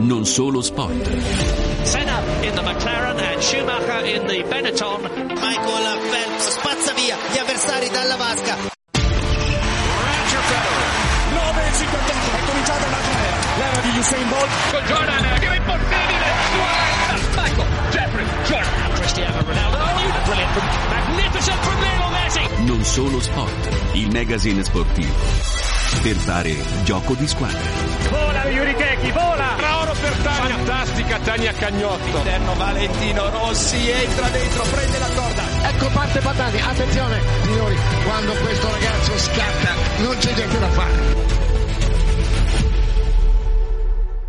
Non solo sport. Senna in the McLaren and Schumacher in the Benetton. Michael Phelps spazza via gli avversari dalla vasca. Roger Federer. 9.58, è cominciata un'altra era. L'era di Usain Bolt. Con Jordan, è impossibile. 40. Michael, Jeffrey, Jordan. Cristiano Ronaldo. Brilliant magnificent from Lionel Messi. Non solo sport. Il magazine sportivo. Per fare gioco di squadra. Keki, vola. Oro per Tania. Fantastica Tania Cagnotto. Interno Valentino Rossi entra dentro, prende la corda. Ecco parte Patani, attenzione signori, quando questo ragazzo scatta non c'è niente da fare.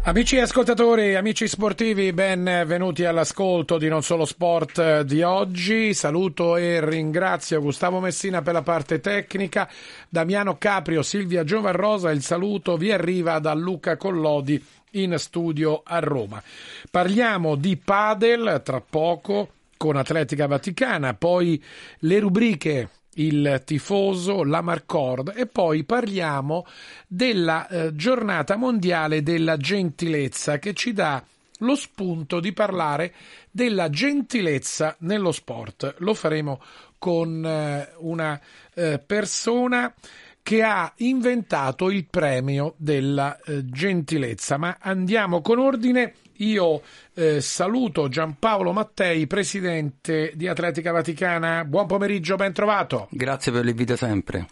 Amici ascoltatori, amici sportivi, benvenuti all'ascolto di Non Solo Sport di oggi. Saluto e ringrazio Gustavo Messina per la parte tecnica, Damiano Caprio, Silvia Giovarrosa. Il saluto vi arriva da Luca Collodi in studio a Roma. Parliamo di padel tra poco con Atletica Vaticana, poi le rubriche il tifoso, la Marcord e poi parliamo della eh, giornata mondiale della gentilezza che ci dà lo spunto di parlare della gentilezza nello sport. Lo faremo con eh, una eh, persona che ha inventato il premio della eh, gentilezza. Ma andiamo con ordine. Io eh, saluto Giampaolo Mattei, presidente di Atletica Vaticana. Buon pomeriggio, ben trovato. Grazie per l'invito sempre.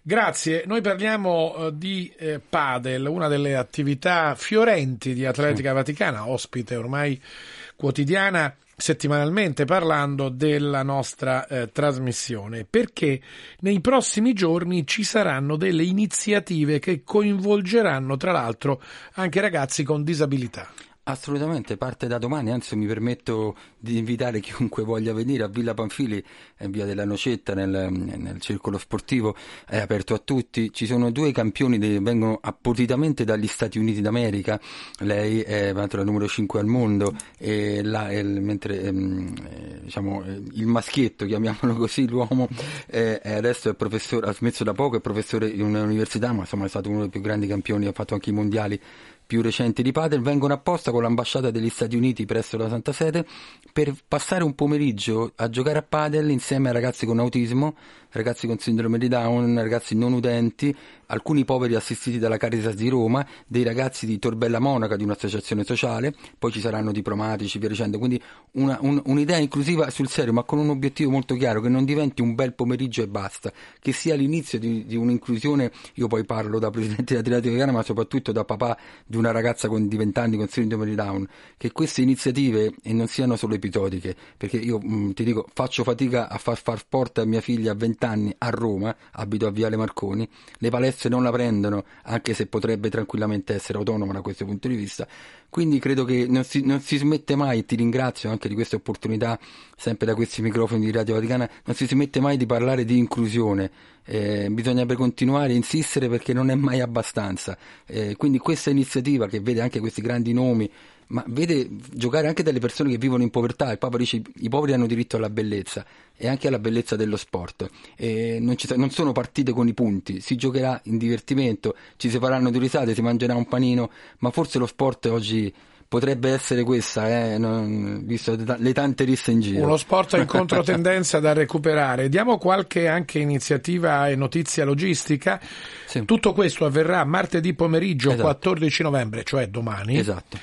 Grazie, noi parliamo eh, di eh, padel, una delle attività fiorenti di Atletica sì. Vaticana, ospite ormai quotidiana settimanalmente parlando della nostra eh, trasmissione perché nei prossimi giorni ci saranno delle iniziative che coinvolgeranno tra l'altro anche ragazzi con disabilità. Assolutamente, parte da domani, anzi mi permetto di invitare chiunque voglia venire a Villa Panfili, in via della Nocetta, nel, nel circolo sportivo, è aperto a tutti. Ci sono due campioni che vengono appositamente dagli Stati Uniti d'America, lei è la numero 5 al mondo, e la, e, mentre ehm, diciamo, il maschietto, chiamiamolo così, l'uomo, eh, adesso è professore, ha smesso da poco, è professore in un'università, ma insomma è stato uno dei più grandi campioni, ha fatto anche i mondiali più recenti di padel vengono apposta con l'ambasciata degli Stati Uniti presso la Santa Sede per passare un pomeriggio a giocare a padel insieme a ragazzi con autismo, ragazzi con sindrome di Down, ragazzi non udenti, alcuni poveri assistiti dalla Caritas di Roma, dei ragazzi di Torbella Monaca di un'associazione sociale, poi ci saranno diplomatici, via dicendo, quindi una, un, un'idea inclusiva sul serio ma con un obiettivo molto chiaro, che non diventi un bel pomeriggio e basta, che sia l'inizio di, di un'inclusione, io poi parlo da presidente dell'Atletica Italiana ma soprattutto da papà di una ragazza con, di 20 anni con sindrome di Down, che queste iniziative non siano solo episodiche, perché io mh, ti dico faccio fatica a far far sport a mia figlia a 20 anni a Roma, abito a Viale Marconi, le palestre non la prendono, anche se potrebbe tranquillamente essere autonoma da questo punto di vista. Quindi credo che non si, non si smette mai, ti ringrazio anche di queste opportunità, sempre da questi microfoni di Radio Vaticana, non si smette mai di parlare di inclusione. Eh, bisognerebbe continuare a insistere perché non è mai abbastanza. Eh, quindi questa iniziativa che vede anche questi grandi nomi, ma vede giocare anche delle persone che vivono in povertà, il Papa dice i poveri hanno diritto alla bellezza e anche alla bellezza dello sport. Non, ci, non, sono partite con i punti, si giocherà in divertimento, ci si faranno due risate, si mangerà un panino, ma forse lo sport oggi potrebbe essere questa, eh, non, visto le tante risse in giro. Uno sport in controtendenza da recuperare. Diamo qualche anche iniziativa e notizia logistica. Sì. Tutto questo avverrà martedì pomeriggio esatto. 14 novembre, cioè domani. Esatto.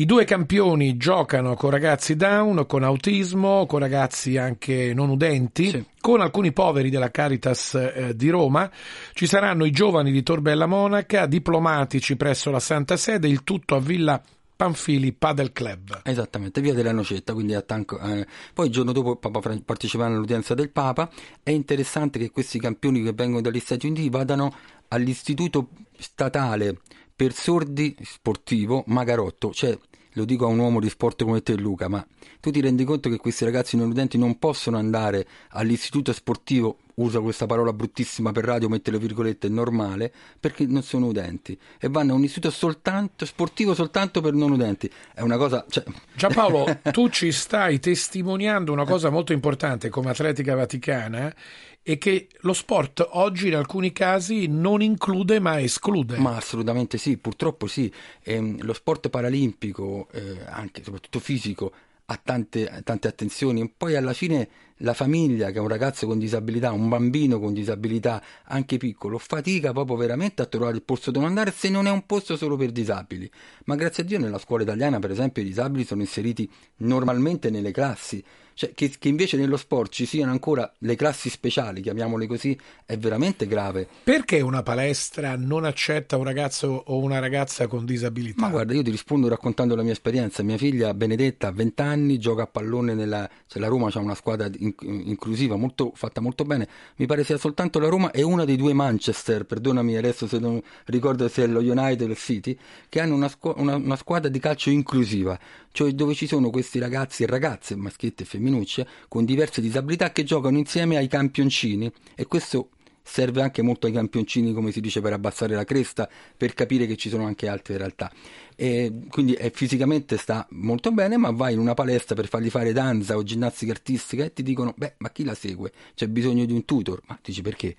I due campioni giocano con ragazzi down, con autismo, con ragazzi anche non udenti, sì. con alcuni poveri della Caritas eh, di Roma. Ci saranno i giovani di Torbella Monaca, diplomatici presso la Santa Sede, il tutto a Villa Panfili Padel Club. Esattamente, via della Nocetta, quindi a Tanco, eh. poi il giorno dopo Papa parteciperanno all'udienza del Papa. È interessante che questi campioni che vengono dagli Stati Uniti vadano all'istituto statale per sordi sportivo Magarotto, cioè lo dico a un uomo di sport come te Luca, ma tu ti rendi conto che questi ragazzi non udenti non possono andare all'istituto sportivo uso questa parola bruttissima per radio, mettere le virgolette, normale, perché non sono udenti e vanno a un istituto soltanto, sportivo soltanto per non udenti. È una cosa... Cioè... Giampaolo, tu ci stai testimoniando una cosa molto importante come Atletica Vaticana e che lo sport oggi in alcuni casi non include ma esclude. Ma assolutamente sì, purtroppo sì. Ehm, lo sport paralimpico, eh, anche soprattutto fisico, ha tante, tante attenzioni poi alla fine la famiglia che è un ragazzo con disabilità, un bambino con disabilità anche piccolo, fatica proprio veramente a trovare il posto dove andare se non è un posto solo per disabili. Ma grazie a Dio nella scuola italiana, per esempio, i disabili sono inseriti normalmente nelle classi. Cioè, che, che, invece nello sport ci siano ancora le classi speciali, chiamiamole così, è veramente grave. Perché una palestra non accetta un ragazzo o una ragazza con disabilità? Ma guarda, io ti rispondo raccontando la mia esperienza. Mia figlia Benedetta ha 20 anni, gioca a pallone nella... Cioè, la Roma ha una squadra inclusiva, molto, fatta molto bene. Mi pare sia soltanto la Roma e una dei due Manchester, perdonami adesso se non ricordo se è lo United o il City, che hanno una, scu- una, una squadra di calcio inclusiva, cioè dove ci sono questi ragazzi e ragazze, maschietti e femminucce, con diverse disabilità che giocano insieme ai campioncini e questo serve anche molto ai campioncini, come si dice, per abbassare la cresta, per capire che ci sono anche altre realtà. E quindi eh, fisicamente sta molto bene, ma vai in una palestra per fargli fare danza o ginnastica artistica e ti dicono, beh, ma chi la segue? C'è bisogno di un tutor. Ma dici perché?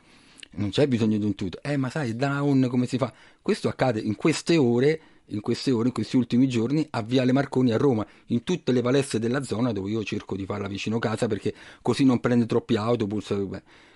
Non c'è bisogno di un tutor. Eh, ma sai, down come si fa? Questo accade in queste ore in queste ore, in questi ultimi giorni, a Viale Marconi a Roma, in tutte le palestre della zona dove io cerco di farla vicino casa perché così non prende troppi autobus.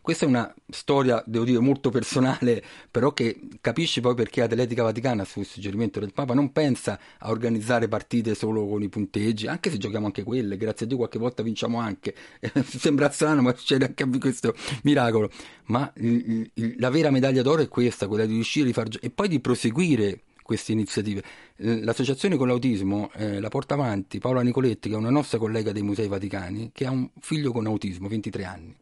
Questa è una storia, devo dire, molto personale, però che capisci poi perché Atletica Vaticana, su suggerimento del Papa, non pensa a organizzare partite solo con i punteggi, anche se giochiamo anche quelle, grazie a Dio qualche volta vinciamo anche. Sembra strano, ma succede anche questo miracolo. Ma il, il, la vera medaglia d'oro è questa, quella di riuscire a far e poi di proseguire queste iniziative. L'associazione con l'autismo eh, la porta avanti Paola Nicoletti, che è una nostra collega dei Musei Vaticani, che ha un figlio con autismo, 23 anni.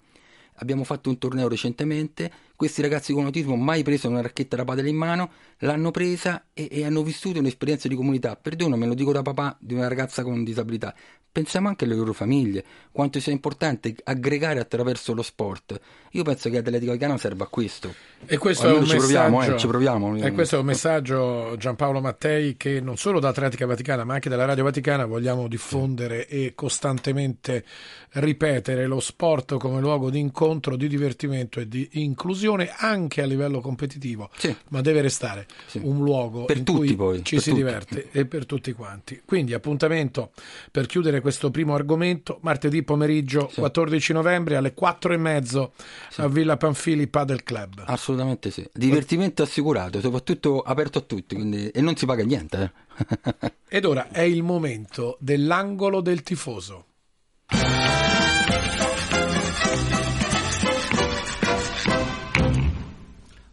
Abbiamo fatto un torneo recentemente, questi ragazzi con autismo mai preso una racchetta da padre in mano, l'hanno presa e, e hanno vissuto un'esperienza di comunità. Perdono, me lo dico da papà di una ragazza con disabilità pensiamo anche alle loro famiglie, quanto sia importante aggregare attraverso lo sport. Io penso che Atletico Vaticano serva a questo. E questo, è un, ci proviamo, eh, ci proviamo. e questo è un messaggio, Giampaolo Mattei, che non solo da Atletica Vaticana, ma anche dalla Radio Vaticana vogliamo diffondere sì. e costantemente ripetere lo sport come luogo di incontro, di divertimento e di inclusione anche a livello competitivo, sì. ma deve restare sì. un luogo per in tutti cui poi, ci si tutti. diverte e per tutti quanti. Quindi appuntamento per chiudere questo primo argomento, martedì pomeriggio Sì. 14 novembre alle 4 e mezzo a Villa Panfili Padel Club. Assolutamente sì. Divertimento assicurato, soprattutto aperto a tutti, quindi... e non si paga niente. Eh. Ed ora è il momento dell'angolo del tifoso.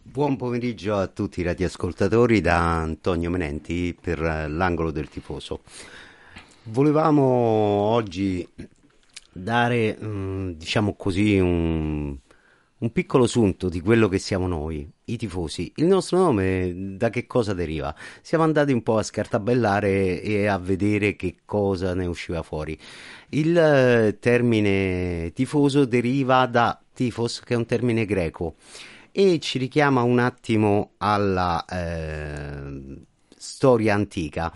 Buon pomeriggio a tutti i radioascoltatori da Antonio Menenti per eh, l'angolo del tifoso. Volevamo oggi dare, mm, diciamo così, un, un piccolo sunto di quello che siamo noi, i tifosi. Il nostro nome da che cosa deriva? Siamo andati un po' a scartabellare e a vedere che cosa ne usciva fuori. Il eh, termine tifoso deriva da tifos, che è un termine greco, e ci richiama un attimo alla eh, storia antica.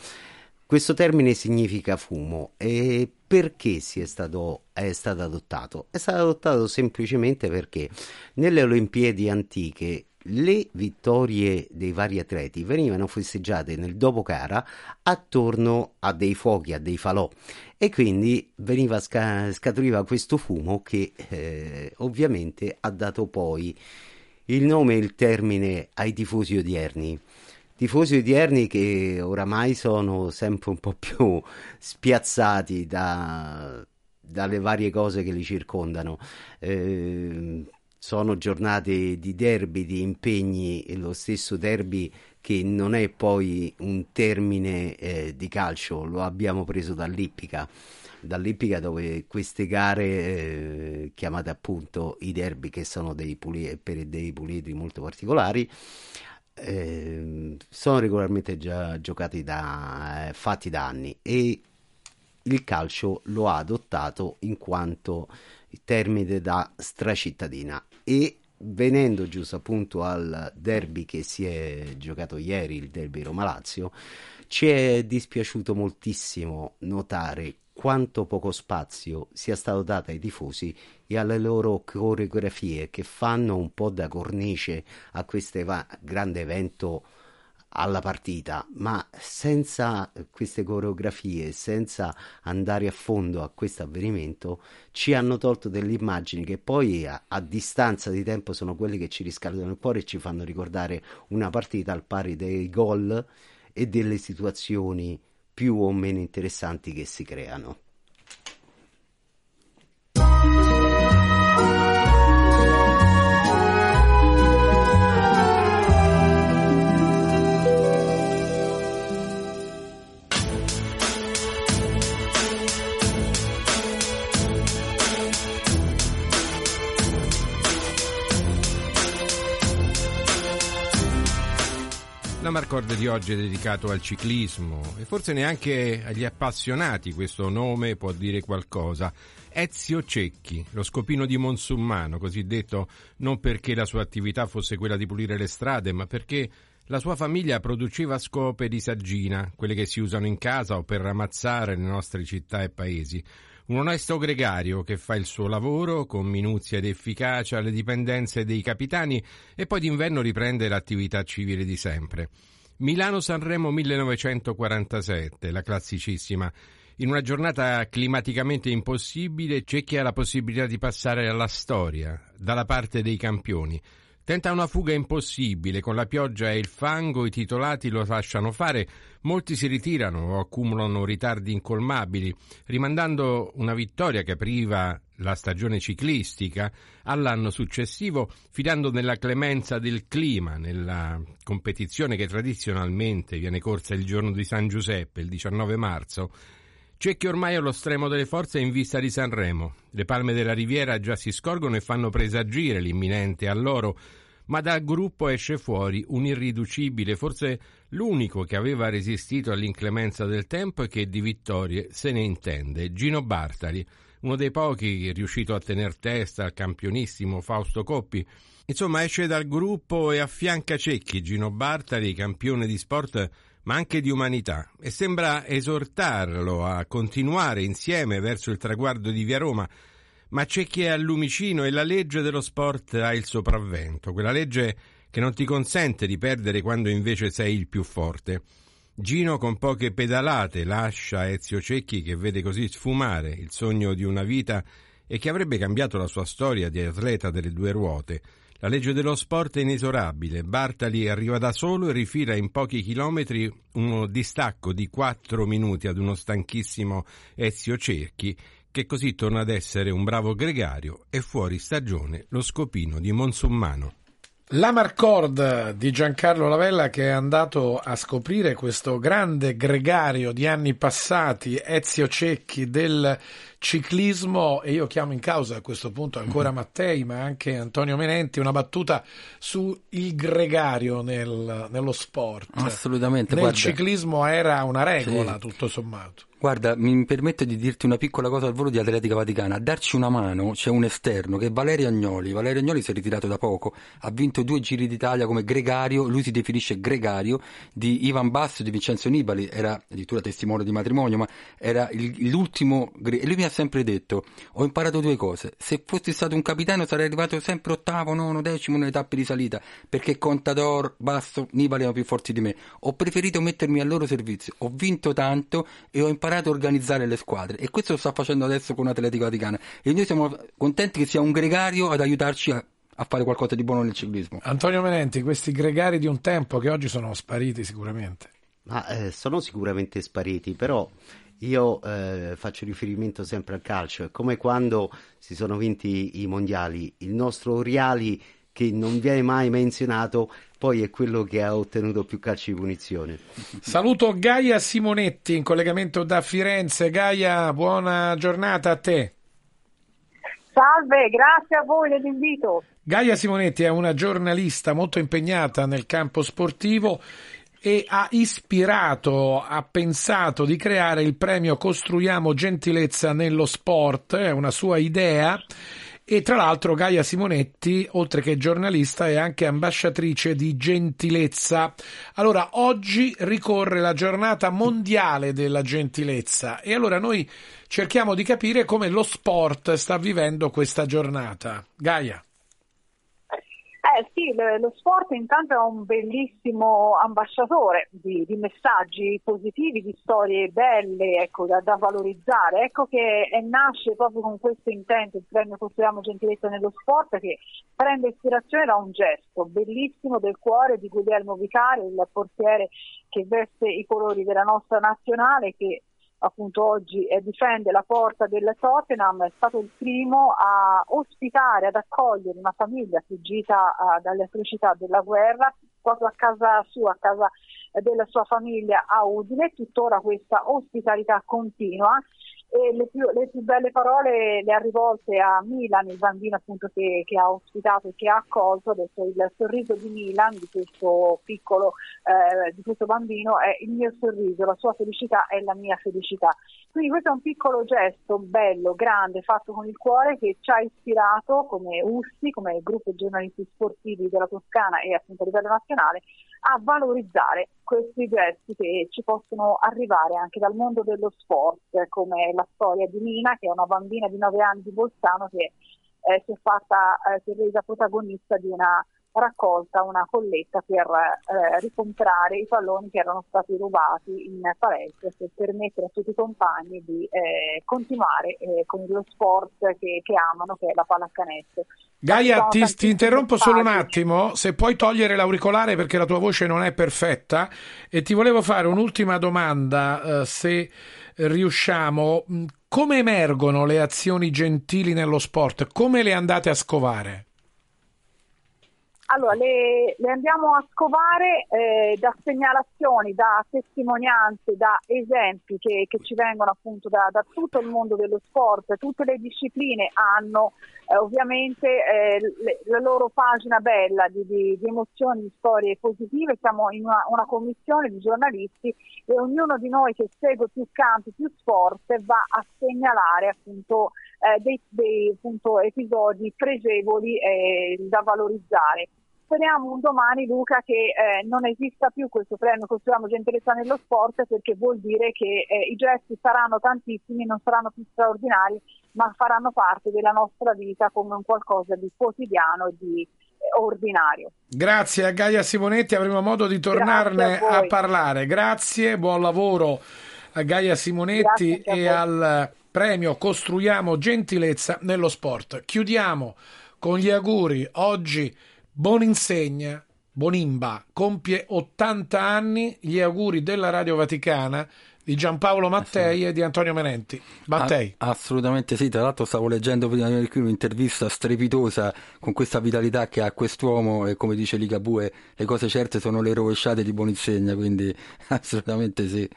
Questo termine significa fumo. E perché è stato, è stato adottato? È stato adottato semplicemente perché nelle Olimpiadi antiche le vittorie dei vari atleti venivano festeggiate nel dopo gara attorno a dei fuochi, a dei falò. E quindi veniva sca- scaturiva questo fumo che eh, ovviamente ha dato poi il nome e il termine ai tifosi odierni tifosi odierni che oramai sono sempre un po' più spiazzati da, dalle varie cose che li circondano. Eh, sono giornate di derby, di impegni, e lo stesso derby che non è poi un termine eh, di calcio, lo abbiamo preso dall'Ippica dall'Ippica dove queste gare eh, chiamate appunto i derby che sono dei, puli- per dei pulietri molto particolari eh, sono regolarmente già giocati da, eh, fatti da anni e il calcio lo ha adottato in quanto termine da stracittadina. E venendo giusto appunto al derby che si è giocato ieri, il derby Roma-Lazio, ci è dispiaciuto moltissimo notare quanto poco spazio sia stato dato ai tifosi e alle loro coreografie che fanno un po' da cornice a questo eva- grande evento alla partita, ma senza queste coreografie, senza andare a fondo a questo avvenimento, ci hanno tolto delle immagini che poi a, a, distanza di tempo sono quelle che ci riscaldano il cuore e ci fanno ricordare una partita al pari dei gol e delle situazioni più o meno interessanti che si creano. La Marcord di oggi è dedicato al ciclismo e forse neanche agli appassionati questo nome può dire qualcosa. Ezio Cecchi, lo scopino di Monsummano, così detto non perché la sua attività fosse quella di pulire le strade, ma perché la sua famiglia produceva scope di saggina, quelle che si usano in casa o per ramazzare le nostre città e paesi. Un onesto gregario che fa il suo lavoro con minuzia ed efficacia alle dipendenze dei capitani e poi d'inverno riprende l'attività civile di sempre. Milano-Sanremo 1947, la classicissima. In una giornata climaticamente impossibile c'è chi ha la possibilità di passare alla storia, dalla parte dei campioni. Tenta una fuga impossibile, con la pioggia e il fango i titolati lo lasciano fare, molti si ritirano o accumulano ritardi incolmabili, rimandando una vittoria che apriva la stagione ciclistica all'anno successivo, fidando nella clemenza del clima, nella competizione che tradizionalmente viene corsa il giorno di San Giuseppe, il 19 marzo, c'è chi ormai allo stremo delle forze è in vista di Sanremo. Le palme della riviera già si scorgono e fanno presagire l'imminente alloro, ma dal gruppo esce fuori un irriducibile, forse l'unico che aveva resistito all'inclemenza del tempo e che di vittorie se ne intende, Gino Bartali, uno dei pochi riuscito a tener testa al campionissimo Fausto Coppi. Insomma, esce dal gruppo e affianca Cecchi, Gino Bartali, campione di sport ma anche di umanità, e sembra esortarlo a continuare insieme verso il traguardo di Via Roma, ma c'è chi è al lumicino e la legge dello sport ha il sopravvento, quella legge che non ti consente di perdere quando invece sei il più forte. Gino con poche pedalate lascia Ezio Cecchi che vede così sfumare il sogno di una vita e che avrebbe cambiato la sua storia di atleta delle due ruote. La legge dello sport è inesorabile. Bartali arriva da solo e rifila in pochi chilometri uno distacco di quattro minuti ad uno stanchissimo Ezio Cerchi, che così torna ad essere un bravo gregario e fuori stagione lo scopino di Monsummano. La Marcord di Giancarlo Lavella che è andato a scoprire questo grande gregario di anni passati, Ezio Cecchi del ciclismo e io chiamo in causa a questo punto ancora mhm. Mattei ma anche Antonio Menenti una battuta su il gregario nel, nello sport. Assolutamente. Nel guarda. ciclismo era una regola sì. tutto sommato. Guarda, mi permetto di dirti una piccola cosa al volo di Atletica Vaticana. A darci una mano c'è un esterno che è Valerio Agnoli. Valerio Agnoli si è ritirato da poco, ha vinto due giri d'Italia come gregario, lui si definisce gregario, di Ivan Basso e di Vincenzo Nibali, era addirittura testimone di matrimonio, ma era il, l'ultimo. E lui mi ha sempre detto: Ho imparato due cose. Se fossi stato un capitano sarei arrivato sempre ottavo, nono, decimo nelle tappe di salita, perché Contador, Basso, Nibali erano più forti di me. Ho preferito mettermi al loro servizio. Ho vinto tanto e ho imparato imparato a organizzare le squadre e questo lo sta facendo adesso con Atletico Vaticana e noi siamo contenti che sia un gregario ad aiutarci a, a fare qualcosa di buono nel ciclismo. Antonio Menenti, questi gregari di un tempo che oggi sono spariti sicuramente. Ma eh, sono sicuramente spariti, però io eh, faccio riferimento sempre al calcio, è come quando si sono vinti i mondiali, il nostro Oriali che non viene mai menzionato, poi è quello che ha ottenuto più calci di punizione. Saluto Gaia Simonetti in collegamento da Firenze. Gaia, buona giornata a te. Salve, grazie a voi dell'invito. Gaia Simonetti è una giornalista molto impegnata nel campo sportivo e ha ispirato, ha pensato di creare il premio Costruiamo gentilezza nello sport, è una sua idea e tra l'altro Gaia Simonetti, oltre che giornalista, è anche ambasciatrice di gentilezza. Allora, oggi ricorre la giornata mondiale della gentilezza e allora noi cerchiamo di capire come lo sport sta vivendo questa giornata. Gaia. Eh sì, lo sport intanto è un bellissimo ambasciatore di, di messaggi positivi, di storie belle ecco, da, da, valorizzare. Ecco che nasce proprio con questo intento il premio Costruiamo Gentilezza nello Sport che prende ispirazione da un gesto bellissimo del cuore di Guglielmo Vicario, il portiere che veste i colori della nostra nazionale che appunto oggi eh, difende la porta del Tottenham, è stato il primo a ospitare, ad accogliere una famiglia fuggita uh, dalle atrocità della guerra proprio a casa sua, a casa della sua famiglia a Udine, tuttora questa ospitalità continua e le più, le più, belle parole le ha rivolte a Milan, il bambino appunto che, che, ha ospitato e che ha accolto, adesso il sorriso di Milan, di questo piccolo, eh, di questo bambino è il mio sorriso, la sua felicità è la mia felicità. Quindi questo è un piccolo gesto bello, grande, fatto con il cuore che ci ha ispirato come USSI, come gruppo giornalisti sportivi della Toscana e appunto a livello nazionale, a valorizzare questi gesti che ci possono arrivare anche dal mondo dello sport, come la storia di Nina, che è una bambina di 9 anni di Bolzano che eh, si, è fatta, eh, si è resa protagonista di una raccolta una colletta per eh, ricomprare i palloni che erano stati rubati in palestra per permettere a tutti i compagni di eh, continuare eh, con lo sport che, che, amano, che è la pallacanestro. Gaia, ti, ti interrompo solo un attimo, se puoi togliere l'auricolare perché la tua voce non è perfetta e ti volevo fare un'ultima domanda, eh, se riusciamo. Come emergono le azioni gentili nello sport? Come le andate a scovare? Allora, le, le, andiamo a scovare eh, da segnalazioni, da testimonianze, da esempi che, che ci vengono appunto da, da, tutto il mondo dello sport. Tutte le discipline hanno eh, ovviamente eh, le, la loro pagina bella di, di, di, emozioni, di storie positive. Siamo in una, una, commissione di giornalisti e ognuno di noi che segue più campi, più sport va a segnalare appunto eh, dei, dei appunto, episodi pregevoli eh, da valorizzare speriamo un domani, Luca, che eh, non esista più questo premio Costruiamo Gentilezza nello Sport perché vuol dire che eh, i gesti saranno tantissimi, non saranno più straordinari, ma faranno parte della nostra vita come un qualcosa di quotidiano e di eh, ordinario. Grazie a Gaia Simonetti, avremo modo di tornarne a, a, parlare. Grazie, buon lavoro a Gaia Simonetti e al premio Costruiamo Gentilezza nello Sport. Chiudiamo con gli auguri oggi Boninsegna, Bonimba, compie 80 anni, gli auguri della Radio Vaticana di Giampaolo Mattei sì. e di Antonio Menenti. Mattei. Ah, assolutamente sì, tra l'altro stavo leggendo prima di qui un'intervista strepitosa con questa vitalità che ha quest'uomo e come dice Ligabue le cose certe sono le rovesciate di Boninsegna, quindi assolutamente sì.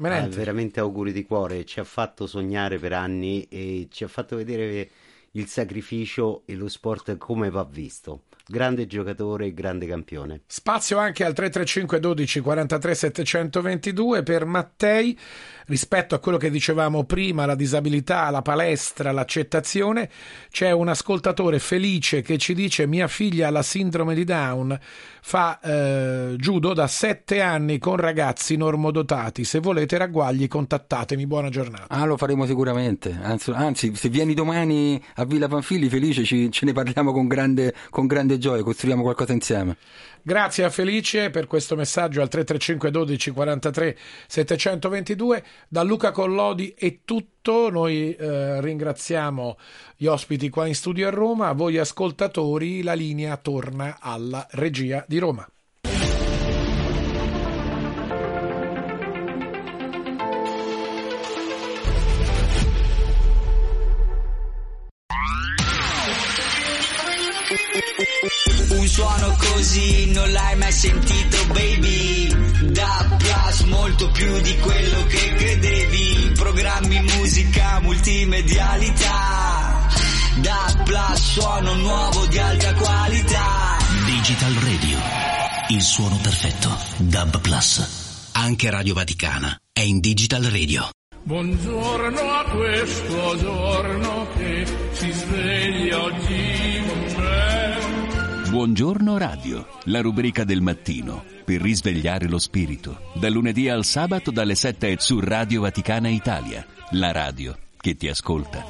Ah, veramente auguri di cuore, ci ha fatto sognare per anni e ci ha fatto vedere il sacrificio e lo sport come va visto grande giocatore e grande campione. Spazio anche al 335 12 43 722 per Mattei. Rispetto a quello che dicevamo prima, la disabilità, la palestra, l'accettazione, c'è un ascoltatore felice che ci dice mia figlia ha la sindrome di Down, fa eh, judo da sette anni con ragazzi normodotati, se volete ragguagli contattatemi, buona giornata. Ah, lo faremo sicuramente, anzi, anzi se vieni domani a Villa Panfili felice ci, ce ne parliamo con grande, con grande gioia, costruiamo qualcosa insieme. Grazie a Felice per questo messaggio al 335 12 43 722. Da Luca Collodi è tutto. Noi eh, ringraziamo gli ospiti qua in studio a Roma. A voi ascoltatori, la linea torna alla regia di Roma. Suono così non l'hai mai sentito baby. Da Plus molto più di quello che credevi. Programmi, musica, multimedialità. Da Plus suono nuovo di alta qualità. Digital Radio Il suono perfetto. DAB Plus. Anche Radio Vaticana è in Digital Radio. Buongiorno a questo giorno che si sveglia oggi. Buongiorno Radio, la rubrica del mattino per risvegliare lo spirito. Da lunedì al sabato dalle 7 su Radio Vaticana Italia, la radio che ti ascolta.